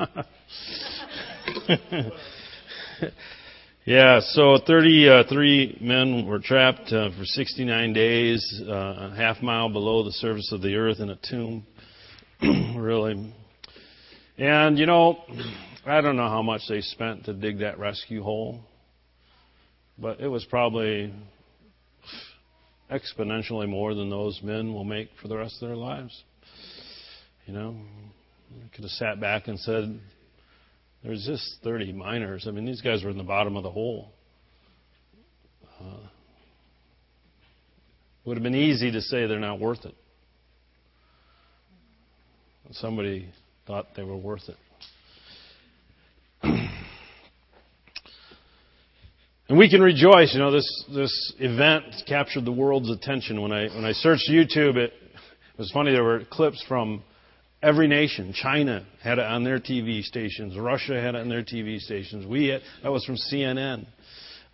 yeah, so 33 men were trapped uh, for 69 days, uh, a half mile below the surface of the earth in a tomb. really. And, you know, I don't know how much they spent to dig that rescue hole, but it was probably exponentially more than those men will make for the rest of their lives. You know, could have sat back and said, there's just 30 miners. I mean, these guys were in the bottom of the hole. Uh, would have been easy to say they're not worth it. Somebody thought they were worth it. and we can rejoice. You know, this this event captured the world's attention. When I when I searched YouTube, it, it was funny. There were clips from Every nation, China had it on their TV stations. Russia had it on their TV stations. We had, that was from CNN.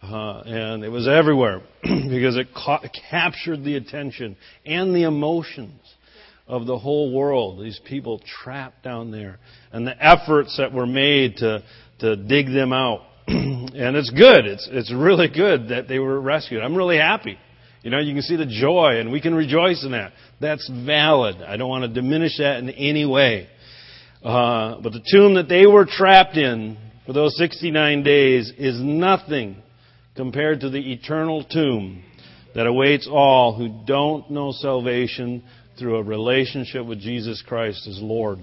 Uh, and it was everywhere because it ca- captured the attention and the emotions of the whole world. These people trapped down there and the efforts that were made to, to dig them out. and it's good. It's, it's really good that they were rescued. I'm really happy. You know, you can see the joy, and we can rejoice in that. That's valid. I don't want to diminish that in any way. Uh, but the tomb that they were trapped in for those 69 days is nothing compared to the eternal tomb that awaits all who don't know salvation through a relationship with Jesus Christ as Lord.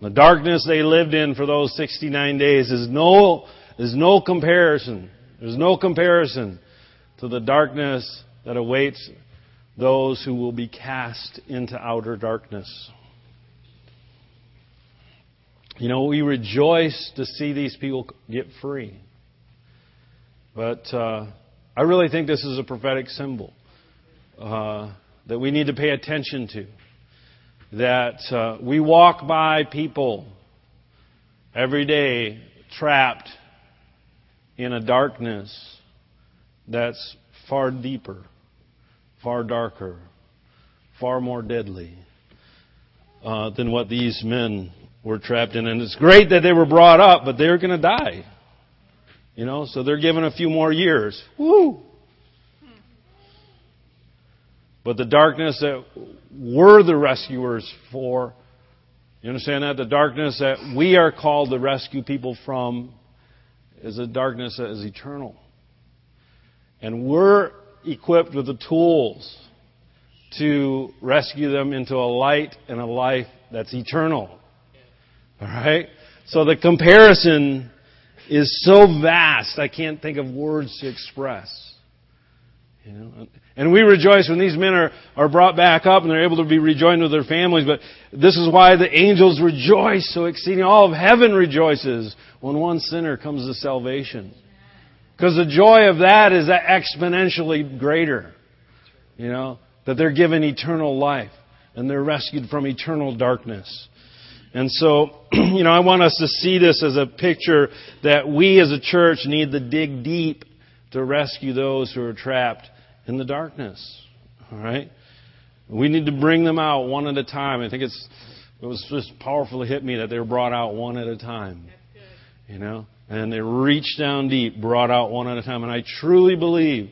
The darkness they lived in for those 69 days is no, is no comparison. There's no comparison to the darkness that awaits those who will be cast into outer darkness. You know, we rejoice to see these people get free. But uh, I really think this is a prophetic symbol uh, that we need to pay attention to. That uh, we walk by people every day trapped in a darkness that's far deeper, far darker, far more deadly uh, than what these men were trapped in. And it's great that they were brought up, but they're going to die. You know, so they're given a few more years. Woo! But the darkness that we're the rescuers for, you understand that? The darkness that we are called to rescue people from is a darkness that is eternal. And we're equipped with the tools to rescue them into a light and a life that's eternal. Alright? So the comparison is so vast, I can't think of words to express. You know? And we rejoice when these men are, are brought back up and they're able to be rejoined with their families, but this is why the angels rejoice so exceeding. All of heaven rejoices when one sinner comes to salvation. Because the joy of that is exponentially greater. You know, that they're given eternal life and they're rescued from eternal darkness. And so, you know, I want us to see this as a picture that we as a church need to dig deep to rescue those who are trapped in the darkness. All right? We need to bring them out one at a time. I think it's, it was just powerfully hit me that they were brought out one at a time. You know? And they reached down deep, brought out one at a time. And I truly believe,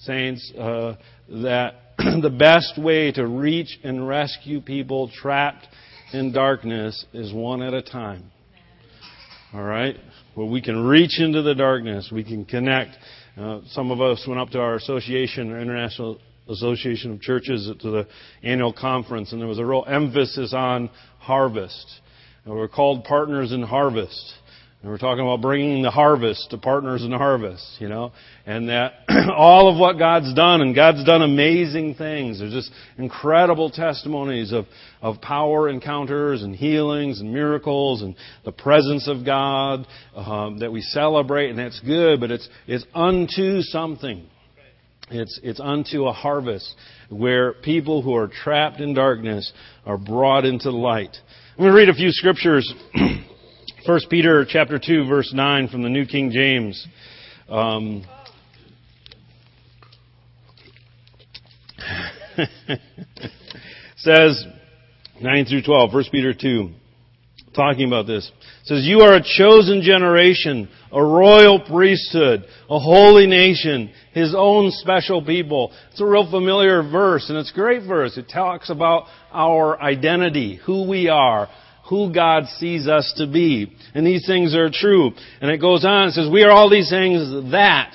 saints, uh, that the best way to reach and rescue people trapped in darkness is one at a time. All right? Where we can reach into the darkness, we can connect. Uh, some of us went up to our association, our International Association of Churches, to the annual conference, and there was a real emphasis on harvest. And we're called partners in harvest. And we're talking about bringing the harvest to partners in the harvest, you know, and that all of what God's done, and God's done amazing things. There's just incredible testimonies of, of power encounters and healings and miracles and the presence of God um, that we celebrate, and that's good, but it's, it's unto something. It's, it's unto a harvest where people who are trapped in darkness are brought into light. I'm going to read a few scriptures 1 Peter chapter 2 verse 9 from the New King James. Um, says 9 through 12, 1 Peter 2. talking about this. Says, You are a chosen generation, a royal priesthood, a holy nation, His own special people. It's a real familiar verse, and it's a great verse. It talks about our identity, who we are, who God sees us to be. And these things are true. And it goes on, it says, We are all these things that,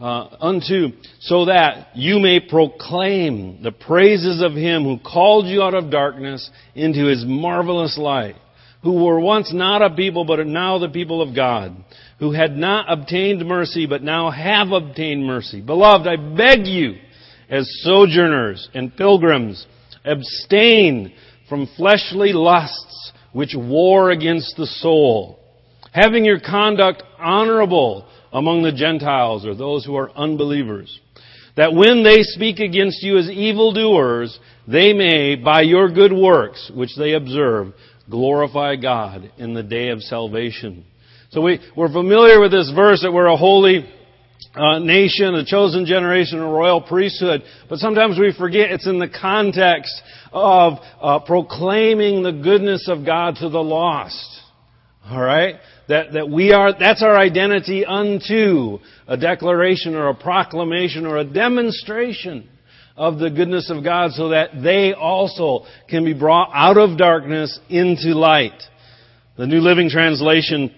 uh, unto, so that you may proclaim the praises of Him who called you out of darkness into His marvelous light who were once not a people, but are now the people of God, who had not obtained mercy, but now have obtained mercy. Beloved, I beg you, as sojourners and pilgrims, abstain from fleshly lusts which war against the soul, having your conduct honorable among the Gentiles or those who are unbelievers, that when they speak against you as evildoers, they may, by your good works, which they observe, glorify God in the day of salvation. So we, we're familiar with this verse that we're a holy uh, nation, a chosen generation, a royal priesthood. But sometimes we forget it's in the context of uh, proclaiming the goodness of God to the lost. All right, that that we are that's our identity unto a declaration or a proclamation or a demonstration of the goodness of God so that they also can be brought out of darkness into light. The New Living Translation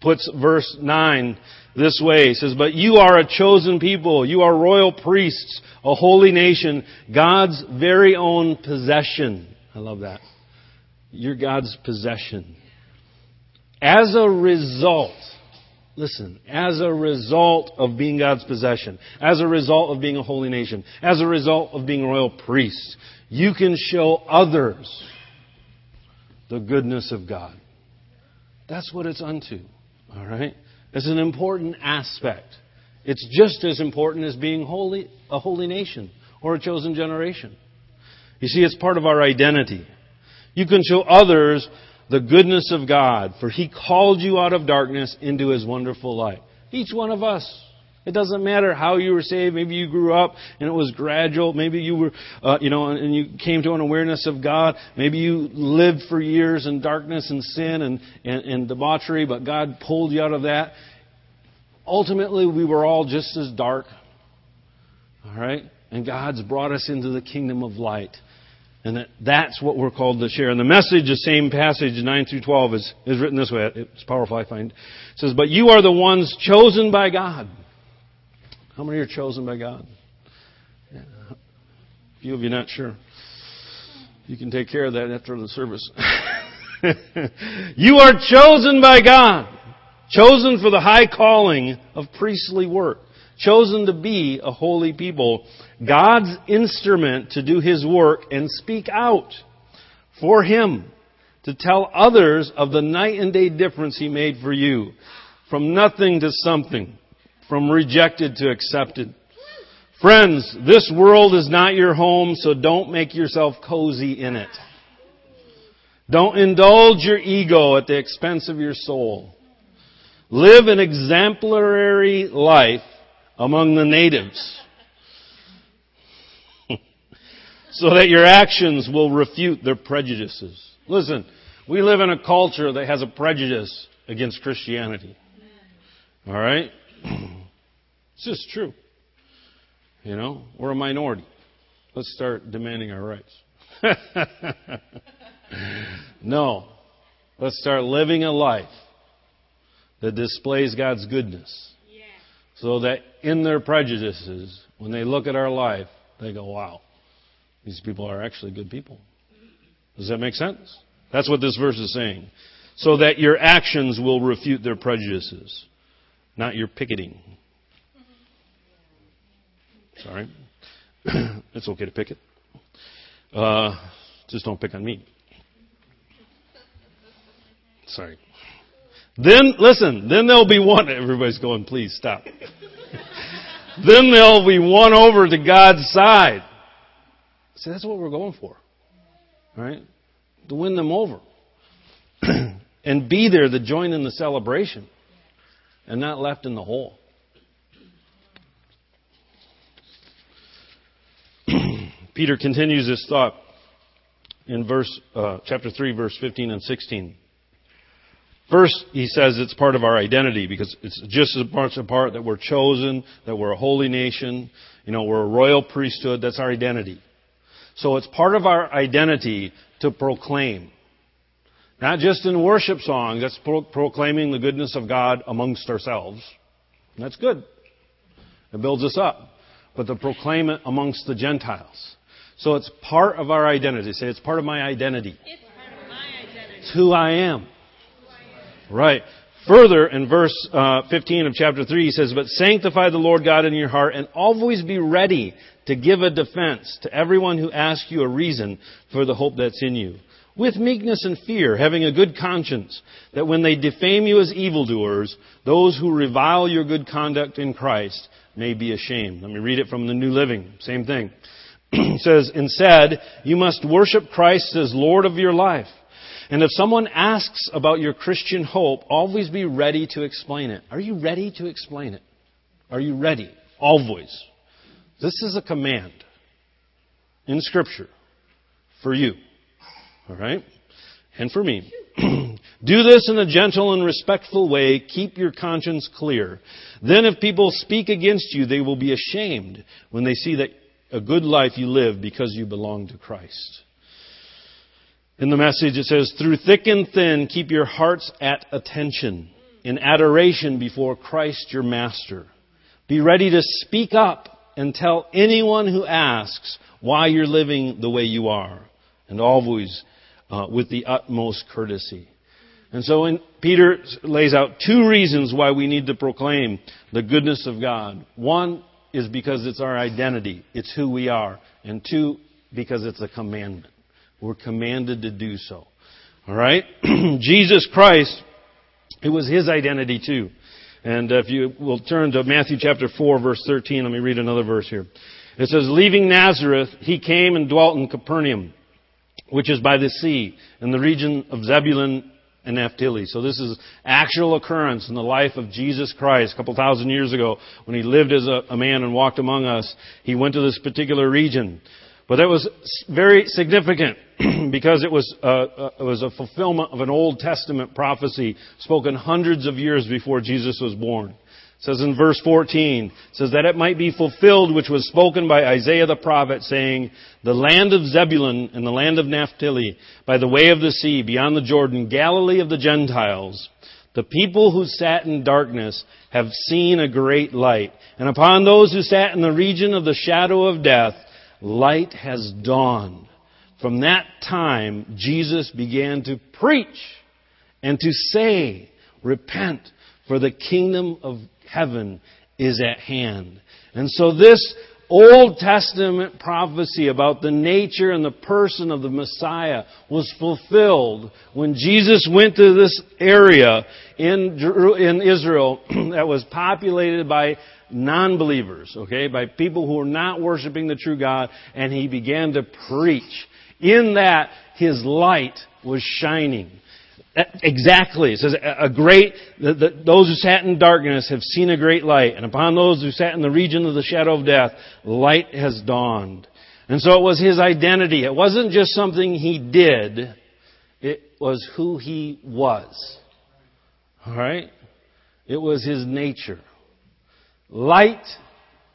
puts verse 9 this way. He says, But you are a chosen people. You are royal priests, a holy nation, God's very own possession. I love that. You're God's possession. As a result, Listen, as a result of being God's possession, as a result of being a holy nation, as a result of being royal priests, you can show others the goodness of God. That's what it's unto. All right? It's an important aspect. It's just as important as being holy, a holy nation or a chosen generation. You see, it's part of our identity. You can show others the goodness of God, for He called you out of darkness into His wonderful light. Each one of us. It doesn't matter how you were saved. Maybe you grew up and it was gradual. Maybe you were, uh, you know, and you came to an awareness of God. Maybe you lived for years in darkness and sin and, and, and debauchery, but God pulled you out of that. Ultimately, we were all just as dark. All right? And God's brought us into the kingdom of light. And that, that's what we're called to share. And the message, the same passage, 9 through 12, is, is written this way. It's powerful, I find. It says, But you are the ones chosen by God. How many are chosen by God? Yeah. A few of you not sure. You can take care of that after the service. you are chosen by God. Chosen for the high calling of priestly work chosen to be a holy people, God's instrument to do His work and speak out for Him, to tell others of the night and day difference He made for you, from nothing to something, from rejected to accepted. Friends, this world is not your home, so don't make yourself cozy in it. Don't indulge your ego at the expense of your soul. Live an exemplary life among the natives so that your actions will refute their prejudices. Listen, we live in a culture that has a prejudice against Christianity. All right? It's just true. You know, we're a minority. Let's start demanding our rights. no. Let's start living a life that displays God's goodness so that in their prejudices, when they look at our life, they go, wow, these people are actually good people. Does that make sense? That's what this verse is saying. So that your actions will refute their prejudices, not your picketing. Sorry. it's okay to pick it. Uh, just don't pick on me. Sorry. Then, listen, then there'll be one. Everybody's going, please stop. then they'll be won over to God's side. See, that's what we're going for. Right? To win them over. and be there to join in the celebration. And not left in the hole. Peter continues this thought. in verse, uh, chapter 3, verse 15 and 16. First, he says it's part of our identity because it's just as much a part that we're chosen, that we're a holy nation, you know, we're a royal priesthood. That's our identity. So it's part of our identity to proclaim. Not just in worship songs, that's pro- proclaiming the goodness of God amongst ourselves. And that's good. It builds us up. But to proclaim it amongst the Gentiles. So it's part of our identity. Say, it's part of my identity. It's part of my identity. It's who I am. Right. Further, in verse uh, 15 of chapter 3, he says, But sanctify the Lord God in your heart and always be ready to give a defense to everyone who asks you a reason for the hope that's in you. With meekness and fear, having a good conscience, that when they defame you as evildoers, those who revile your good conduct in Christ may be ashamed. Let me read it from the New Living. Same thing. says, Instead, you must worship Christ as Lord of your life. And if someone asks about your Christian hope, always be ready to explain it. Are you ready to explain it? Are you ready? Always. This is a command in Scripture for you. All right? And for me. Do this in a gentle and respectful way. Keep your conscience clear. Then if people speak against you, they will be ashamed when they see that a good life you live because you belong to Christ. In the message it says, through thick and thin, keep your hearts at attention in adoration before Christ your Master. Be ready to speak up and tell anyone who asks why you're living the way you are. And always uh, with the utmost courtesy. And so in, Peter lays out two reasons why we need to proclaim the goodness of God. One is because it's our identity. It's who we are. And two, because it's a commandment. We're commanded to do so. All right? Jesus Christ, it was his identity too. And if you will turn to Matthew chapter 4 verse 13, let me read another verse here. It says, leaving Nazareth, he came and dwelt in Capernaum, which is by the sea, in the region of Zebulun and Naphtali. So this is actual occurrence in the life of Jesus Christ a couple thousand years ago when he lived as a, a man and walked among us. He went to this particular region. But that was very significant because it was, uh, uh, it was a fulfillment of an Old Testament prophecy spoken hundreds of years before Jesus was born. It says in verse 14, says that it might be fulfilled which was spoken by Isaiah the prophet saying, the land of Zebulun and the land of Naphtali by the way of the sea beyond the Jordan, Galilee of the Gentiles, the people who sat in darkness have seen a great light. And upon those who sat in the region of the shadow of death, light has dawned. From that time, Jesus began to preach and to say, repent, for the kingdom of heaven is at hand. And so this Old Testament prophecy about the nature and the person of the Messiah was fulfilled when Jesus went to this area in, in Israel that was populated by non-believers, okay, by people who were not worshiping the true God, and he began to preach. In that, his light was shining. Exactly. It says, a great, the, the, those who sat in darkness have seen a great light, and upon those who sat in the region of the shadow of death, light has dawned. And so it was his identity. It wasn't just something he did, it was who he was. Alright? It was his nature. Light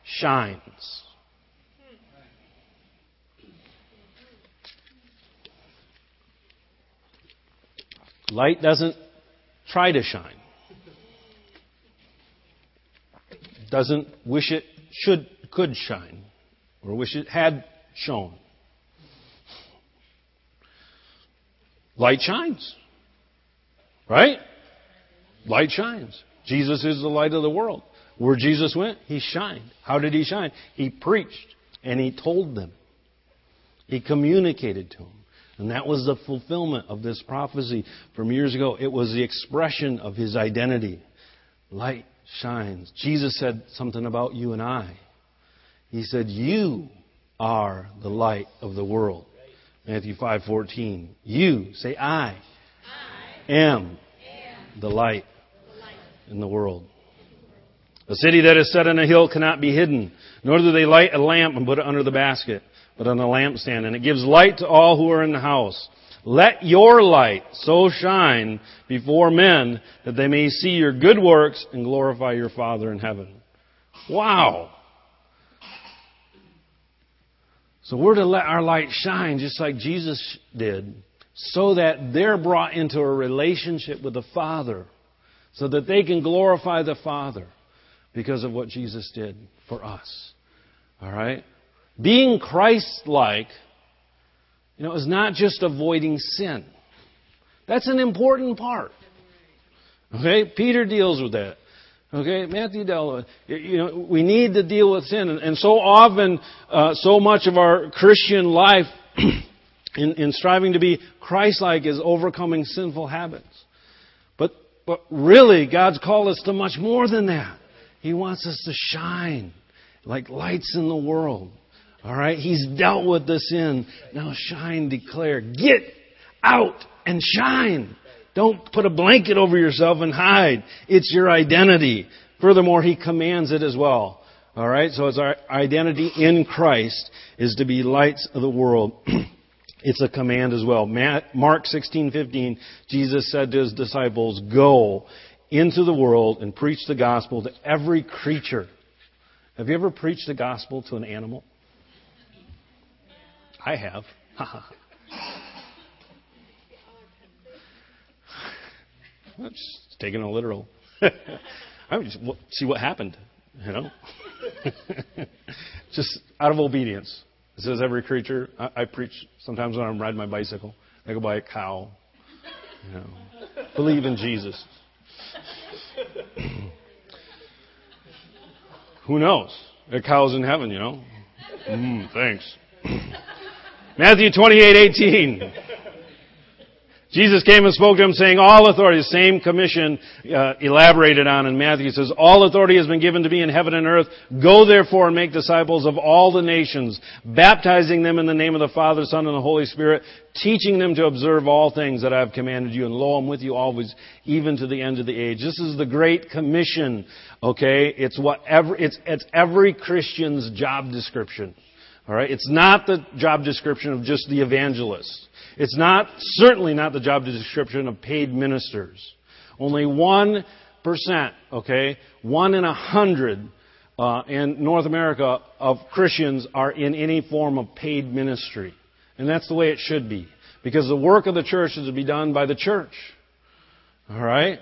shines. Light doesn't try to shine. Doesn't wish it should could shine or wish it had shone. Light shines. Right? Light shines. Jesus is the light of the world. Where Jesus went, he shined. How did he shine? He preached and he told them. He communicated to them. And that was the fulfillment of this prophecy from years ago. It was the expression of his identity. Light shines. Jesus said something about you and I. He said, "You are the light of the world." Matthew 5:14. You say I, I am, am the light the light. in the world. A city that is set on a hill cannot be hidden, nor do they light a lamp and put it under the basket, but on a lampstand, and it gives light to all who are in the house. Let your light so shine before men that they may see your good works and glorify your Father in heaven. Wow! So we're to let our light shine just like Jesus did, so that they're brought into a relationship with the Father, so that they can glorify the Father because of what Jesus did for us. All right? Being Christ like, you know, is not just avoiding sin. That's an important part. Okay? Peter deals with that. Okay, Matthew dealt with You know, we need to deal with sin, and, and so often, uh, so much of our Christian life, in, in striving to be Christ-like, is overcoming sinful habits. But, but really, God's called us to much more than that. He wants us to shine like lights in the world. All right? He's dealt with the sin. Now shine, declare. Get out and shine. Don't put a blanket over yourself and hide. It's your identity. Furthermore, He commands it as well. All right? So it's our identity in Christ is to be lights of the world. it's a command as well. Mark 16:15, Jesus said to his disciples, "Go into the world and preach the gospel to every creature." Have you ever preached the gospel to an animal? I have. I'm just taking it literal. I would just see what happened, you know. just out of obedience. It says every creature. I, I, preach sometimes when I'm riding my bicycle. I go by a cow. You know, believe in Jesus. Who knows? A cow's in heaven, you know. Mm, thanks. Matthew 28:18. Jesus came and spoke to him saying, all authority, the same commission uh, elaborated on in Matthew says, all authority has been given to me in heaven and earth. Go therefore and make disciples of all the nations, baptizing them in the name of the Father, Son, and the Holy Spirit, teaching them to observe all things that I have commanded you. And lo, I'm with you always, even to the end of the age. This is the great commission, okay? It's what every, it's, it's every Christian's job description. Alright? It's not the job description of just the evangelist. It's not, certainly not the job description of paid ministers. Only 1%, okay, one in a hundred uh, in North America of Christians are in any form of paid ministry. And that's the way it should be. Because the work of the church is to be done by the church. Alright?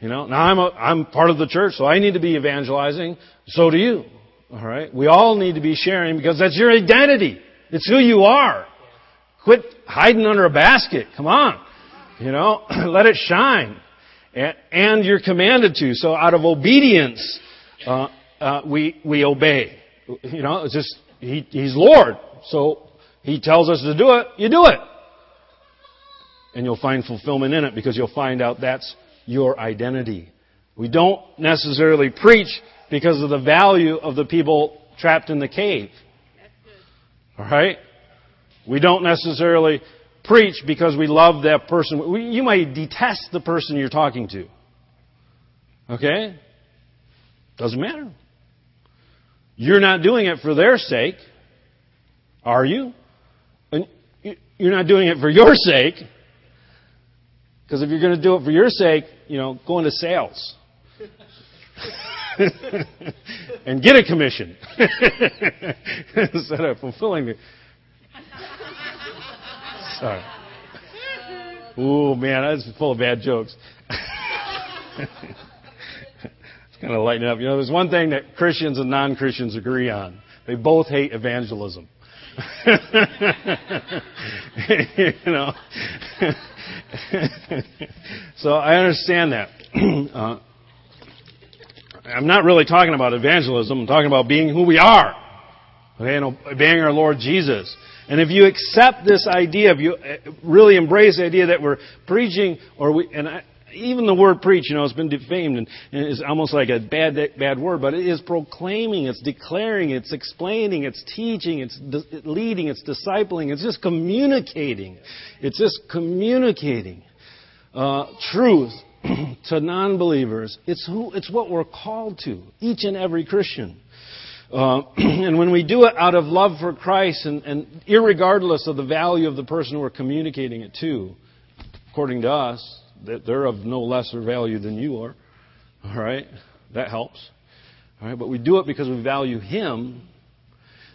You know, now I'm, a, I'm part of the church, so I need to be evangelizing. So do you. Alright? We all need to be sharing because that's your identity. It's who you are. Quit hiding under a basket. Come on. You know, let it shine. And, you're commanded to. So out of obedience, uh, uh, we, we obey. You know, it's just, he, He's Lord. So He tells us to do it, you do it. And you'll find fulfillment in it because you'll find out that's your identity. We don't necessarily preach because of the value of the people trapped in the cave. Alright? We don't necessarily preach because we love that person. You might detest the person you're talking to. Okay? Doesn't matter. You're not doing it for their sake, are you? And you're not doing it for your sake. Because if you're going to do it for your sake, you know, go into sales. and get a commission instead of fulfilling it. Sorry. Ooh, man, that's full of bad jokes. it's kind of lighten up. You know, there's one thing that Christians and non-Christians agree on. They both hate evangelism. you know. so I understand that. Uh, I'm not really talking about evangelism. I'm talking about being who we are. Okay, and obeying our Lord Jesus. And if you accept this idea, if you uh, really embrace the idea that we're preaching, or we, and I, even the word preach, you know, it's been defamed and, and is almost like a bad, bad word, but it is proclaiming, it's declaring, it's explaining, it's teaching, it's leading, it's discipling, it's just communicating. It's just communicating uh, truth to non-believers. It's who, it's what we're called to, each and every Christian. Uh, and when we do it out of love for Christ and, and irregardless of the value of the person we're communicating it to, according to us, that they're of no lesser value than you are. All right? That helps. All right? But we do it because we value Him.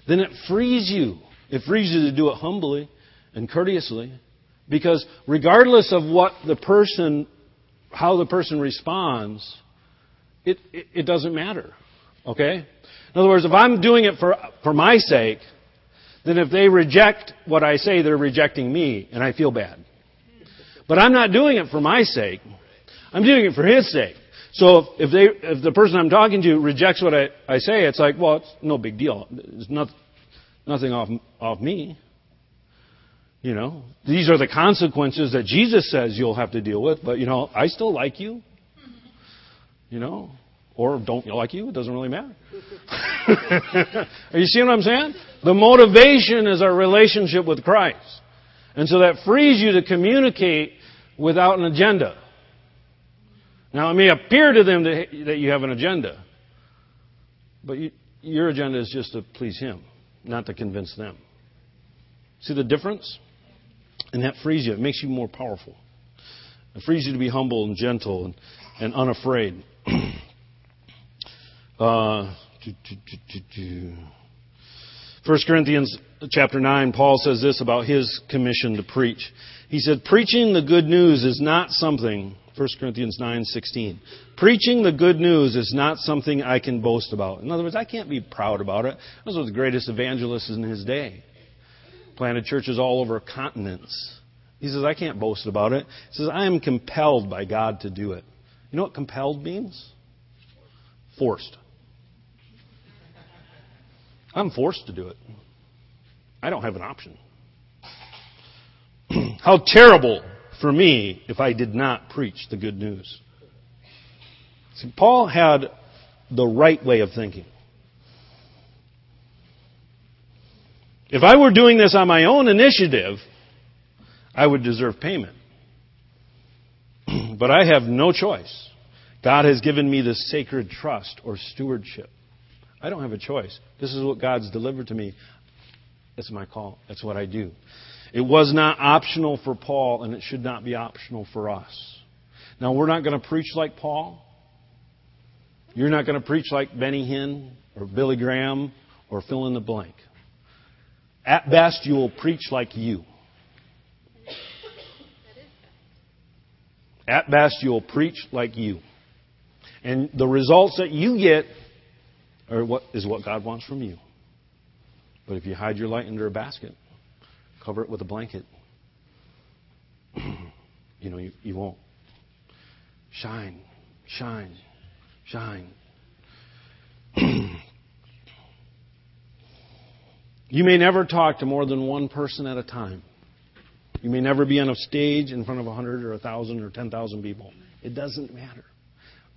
Then it frees you. It frees you to do it humbly and courteously. Because regardless of what the person, how the person responds, it, it, it doesn't matter. Okay? In other words, if I'm doing it for, for my sake, then if they reject what I say, they're rejecting me, and I feel bad. But I'm not doing it for my sake. I'm doing it for His sake. So if, they, if the person I'm talking to rejects what I, I say, it's like, well, it's no big deal. It's not, nothing off, off me. You know, these are the consequences that Jesus says you'll have to deal with, but you know, I still like you. You know, or don't like you, it doesn't really matter. are you seeing what I'm saying? The motivation is our relationship with Christ. And so that frees you to communicate without an agenda. Now, it may appear to them that, you have an agenda, but you, your agenda is just to please Him, not to convince them. See the difference? And that frees you. It makes you more powerful. It frees you to be humble and gentle and, and unafraid. uh, 1 Corinthians chapter 9, Paul says this about his commission to preach. He said, Preaching the good news is not something, 1 Corinthians 9:16. Preaching the good news is not something I can boast about. In other words, I can't be proud about it. Those were the greatest evangelists in his day. Planted churches all over continents. He says, I can't boast about it. He says, I am compelled by God to do it. You know what compelled means? Forced. I'm forced to do it. I don't have an option. How terrible for me if I did not preach the good news. See, Paul had the right way of thinking. If I were doing this on my own initiative, I would deserve payment. but I have no choice. God has given me this sacred trust or stewardship. I don't have a choice. This is what God's delivered to me. It's my call. It's what I do. It was not optional for Paul, and it should not be optional for us. Now, we're not going to preach like Paul. You're not going to preach like Benny Hinn or Billy Graham or fill in the blank. At best, you will preach like you. At best, you will preach like you. And the results that you get are what is what God wants from you. But if you hide your light under a basket, cover it with a blanket, you know, you, you won't. Shine, shine, shine. you may never talk to more than one person at a time. You may never be on a stage in front of a 100 or a 1,000 or 10,000 people. It doesn't matter.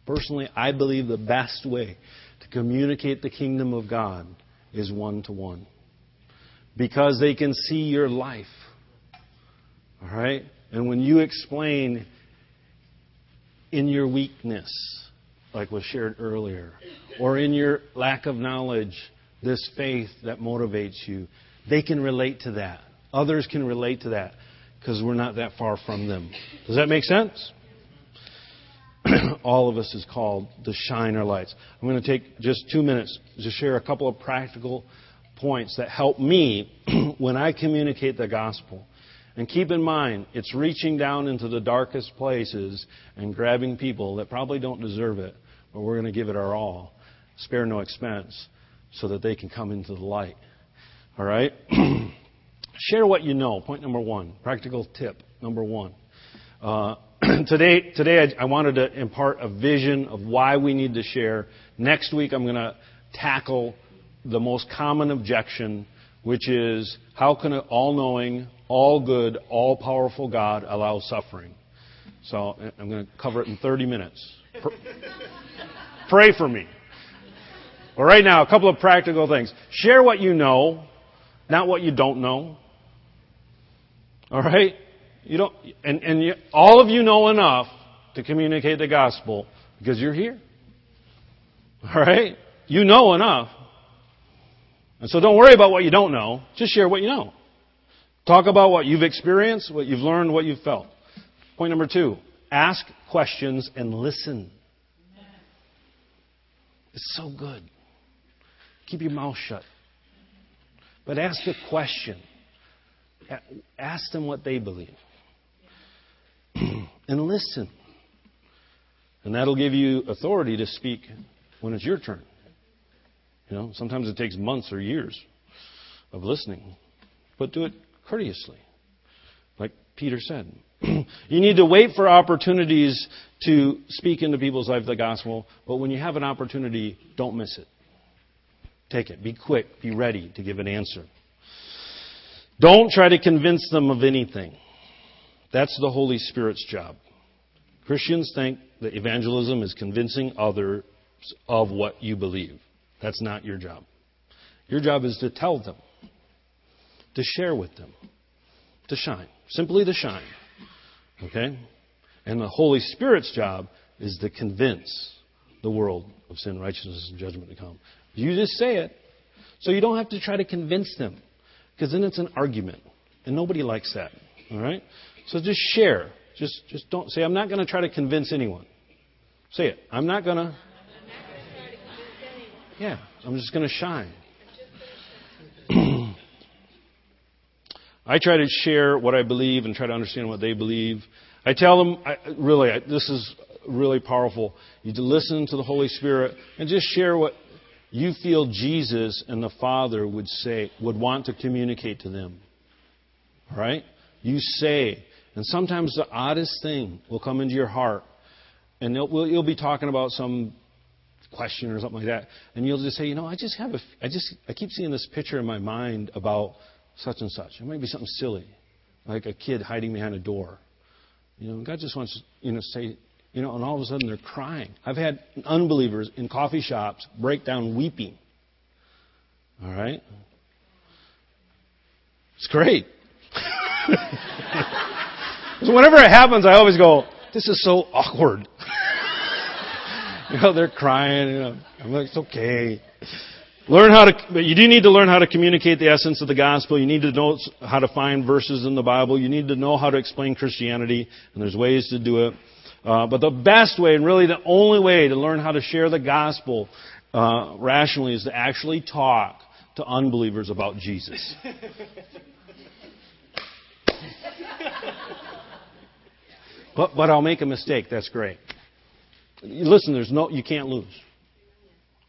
Personally, I believe the best way to communicate the kingdom of God is one to one because they can see your life. All right? And when you explain in your weakness, like was shared earlier, or in your lack of knowledge, this faith that motivates you, they can relate to that. Others can relate to that because we're not that far from them. Does that make sense? All of us is called to shine our lights. I'm going to take just two minutes to share a couple of practical points that help me when I communicate the gospel. And keep in mind, it's reaching down into the darkest places and grabbing people that probably don't deserve it, but we're going to give it our all. Spare no expense so that they can come into the light. All right? Share what you know. Point number one. Practical tip number one. Uh, today, today I, I wanted to impart a vision of why we need to share. Next week, I'm going to tackle the most common objection, which is how can an all knowing, all good, all powerful God allow suffering? So I'm going to cover it in 30 minutes. Pray for me. Well, right now, a couple of practical things. Share what you know, not what you don't know. All right? You don't, and, and you, all of you know enough to communicate the gospel because you're here. All right? You know enough. And so don't worry about what you don't know. Just share what you know. Talk about what you've experienced, what you've learned, what you've felt. Point number two ask questions and listen. It's so good. Keep your mouth shut. But ask a question. Ask them what they believe. and listen. And that'll give you authority to speak when it's your turn. You know, sometimes it takes months or years of listening. But do it courteously. Like Peter said. you need to wait for opportunities to speak into people's life the gospel, but when you have an opportunity, don't miss it. Take it. Be quick. Be ready to give an answer. Don't try to convince them of anything. That's the Holy Spirit's job. Christians think that evangelism is convincing others of what you believe. That's not your job. Your job is to tell them, to share with them, to shine. Simply to shine. Okay? And the Holy Spirit's job is to convince the world of sin, righteousness, and judgment to come. You just say it. So you don't have to try to convince them. Because then it's an argument. And nobody likes that. All right? So just share. Just, just don't say, I'm not going to try to convince anyone. Say it. I'm not going to. Yeah, I'm just going to shine. I try to share what I believe and try to understand what they believe. I tell them, I, really, I, this is really powerful. You to listen to the Holy Spirit and just share what you feel Jesus and the Father would say, would want to communicate to them. Right? You say, and sometimes the oddest thing will come into your heart, and you'll be talking about some question or something like that, and you'll just say, you know, I just have a, I just, I keep seeing this picture in my mind about such and such. It might be something silly, like a kid hiding behind a door. You know, God just wants, you know, say, you know, and all of a sudden they're crying. I've had unbelievers in coffee shops break down weeping. All right? It's great. so whenever it happens, I always go, this is so awkward. you know, they're crying. You know, I'm like, it's okay. Learn how to, but you do need to learn how to communicate the essence of the gospel. You need to know how to find verses in the Bible. You need to know how to explain Christianity, and there's ways to do it. Uh, but the best way, and really the only way to learn how to share the gospel uh, rationally, is to actually talk to unbelievers about Jesus. but, but I'll make a mistake. That's great. Listen, there's no, you can't lose.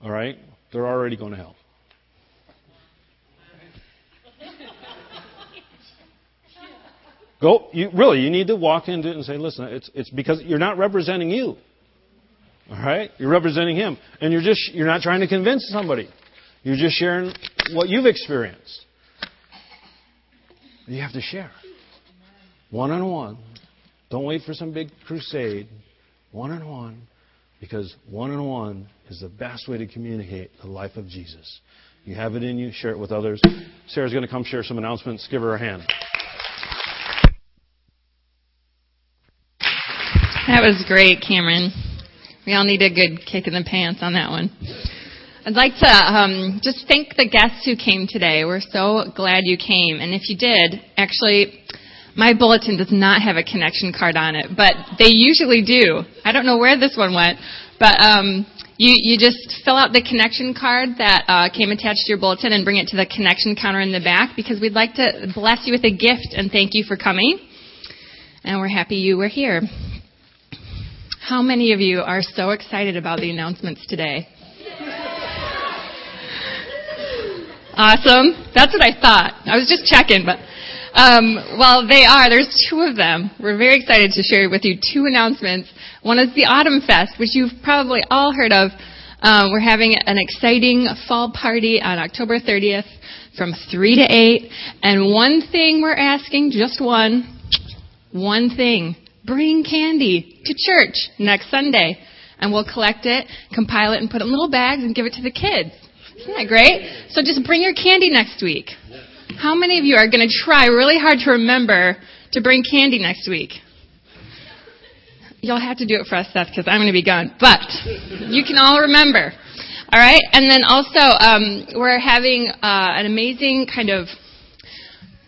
All right? They're already going to hell. Go, you, really, you need to walk into it and say, listen, it's, it's because you're not representing you. All right? You're representing him. And you're just, you're not trying to convince somebody. You're just sharing what you've experienced. You have to share. One on one. Don't wait for some big crusade. One on one. Because one on one is the best way to communicate the life of Jesus. You have it in you, share it with others. Sarah's going to come share some announcements. Give her a hand. That was great, Cameron. We all need a good kick in the pants on that one. I'd like to um, just thank the guests who came today. We're so glad you came. And if you did, actually, my bulletin does not have a connection card on it, but they usually do. I don't know where this one went, but um, you, you just fill out the connection card that uh, came attached to your bulletin and bring it to the connection counter in the back because we'd like to bless you with a gift and thank you for coming. And we're happy you were here. How many of you are so excited about the announcements today? Awesome. That's what I thought. I was just checking, but um, well, they are. There's two of them. We're very excited to share with you two announcements. One is the Autumn Fest, which you've probably all heard of. Um, we're having an exciting fall party on October 30th from 3 to 8. And one thing we're asking, just one, one thing. Bring candy to church next Sunday. And we'll collect it, compile it, and put it in little bags and give it to the kids. Isn't that great? So just bring your candy next week. How many of you are going to try really hard to remember to bring candy next week? You'll have to do it for us, Seth, because I'm going to be gone. But you can all remember. All right, and then also um, we're having uh, an amazing kind of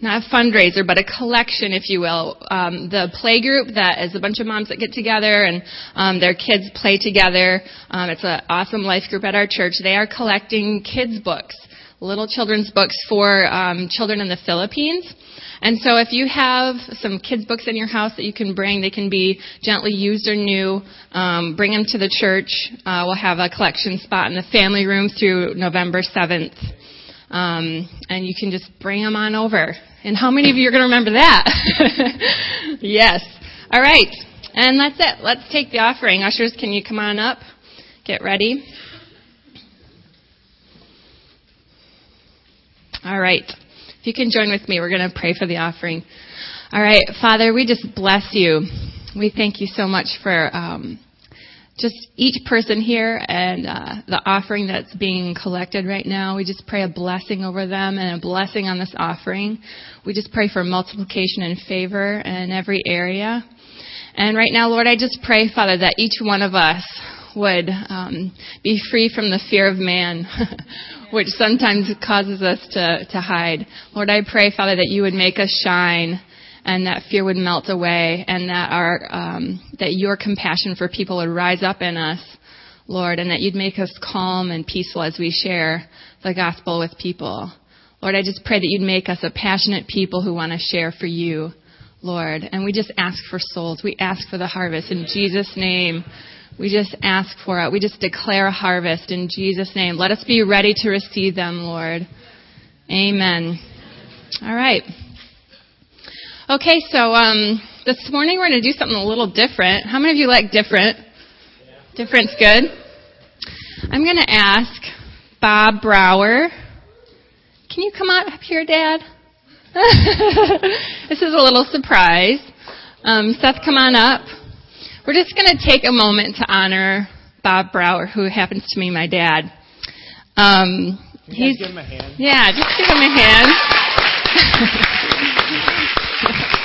not a fundraiser, but a collection, if you will. Um, the play group that is a bunch of moms that get together and um, their kids play together. Um, it's an awesome life group at our church. They are collecting kids books, little children's books for um, children in the Philippines. And so if you have some kids books in your house that you can bring, they can be gently used or new. Um, bring them to the church. Uh, we'll have a collection spot in the family room through November 7th. Um, and you can just bring them on over. And how many of you are going to remember that? yes. All right. And that's it. Let's take the offering. Ushers, can you come on up? Get ready. All right. If you can join with me, we're going to pray for the offering. All right, Father, we just bless you. We thank you so much for um, just each person here and uh, the offering that's being collected right now. We just pray a blessing over them and a blessing on this offering. We just pray for multiplication and favor in every area. And right now, Lord, I just pray, Father, that each one of us would um, be free from the fear of man. which sometimes causes us to, to hide. Lord, I pray, Father, that you would make us shine and that fear would melt away and that our, um, that your compassion for people would rise up in us, Lord, and that you'd make us calm and peaceful as we share the gospel with people. Lord, I just pray that you'd make us a passionate people who want to share for you, Lord. And we just ask for souls. We ask for the harvest in Jesus' name. We just ask for it. We just declare a harvest in Jesus' name. Let us be ready to receive them, Lord. Amen. All right. Okay, so um, this morning we're going to do something a little different. How many of you like different? Different's good. I'm going to ask Bob Brower. Can you come out up here, Dad? this is a little surprise. Um, Seth, come on up. We're just going to take a moment to honor Bob Brower, who happens to be my dad. Um, Can he's, give him a hand? Yeah, just give him a hand. gracias.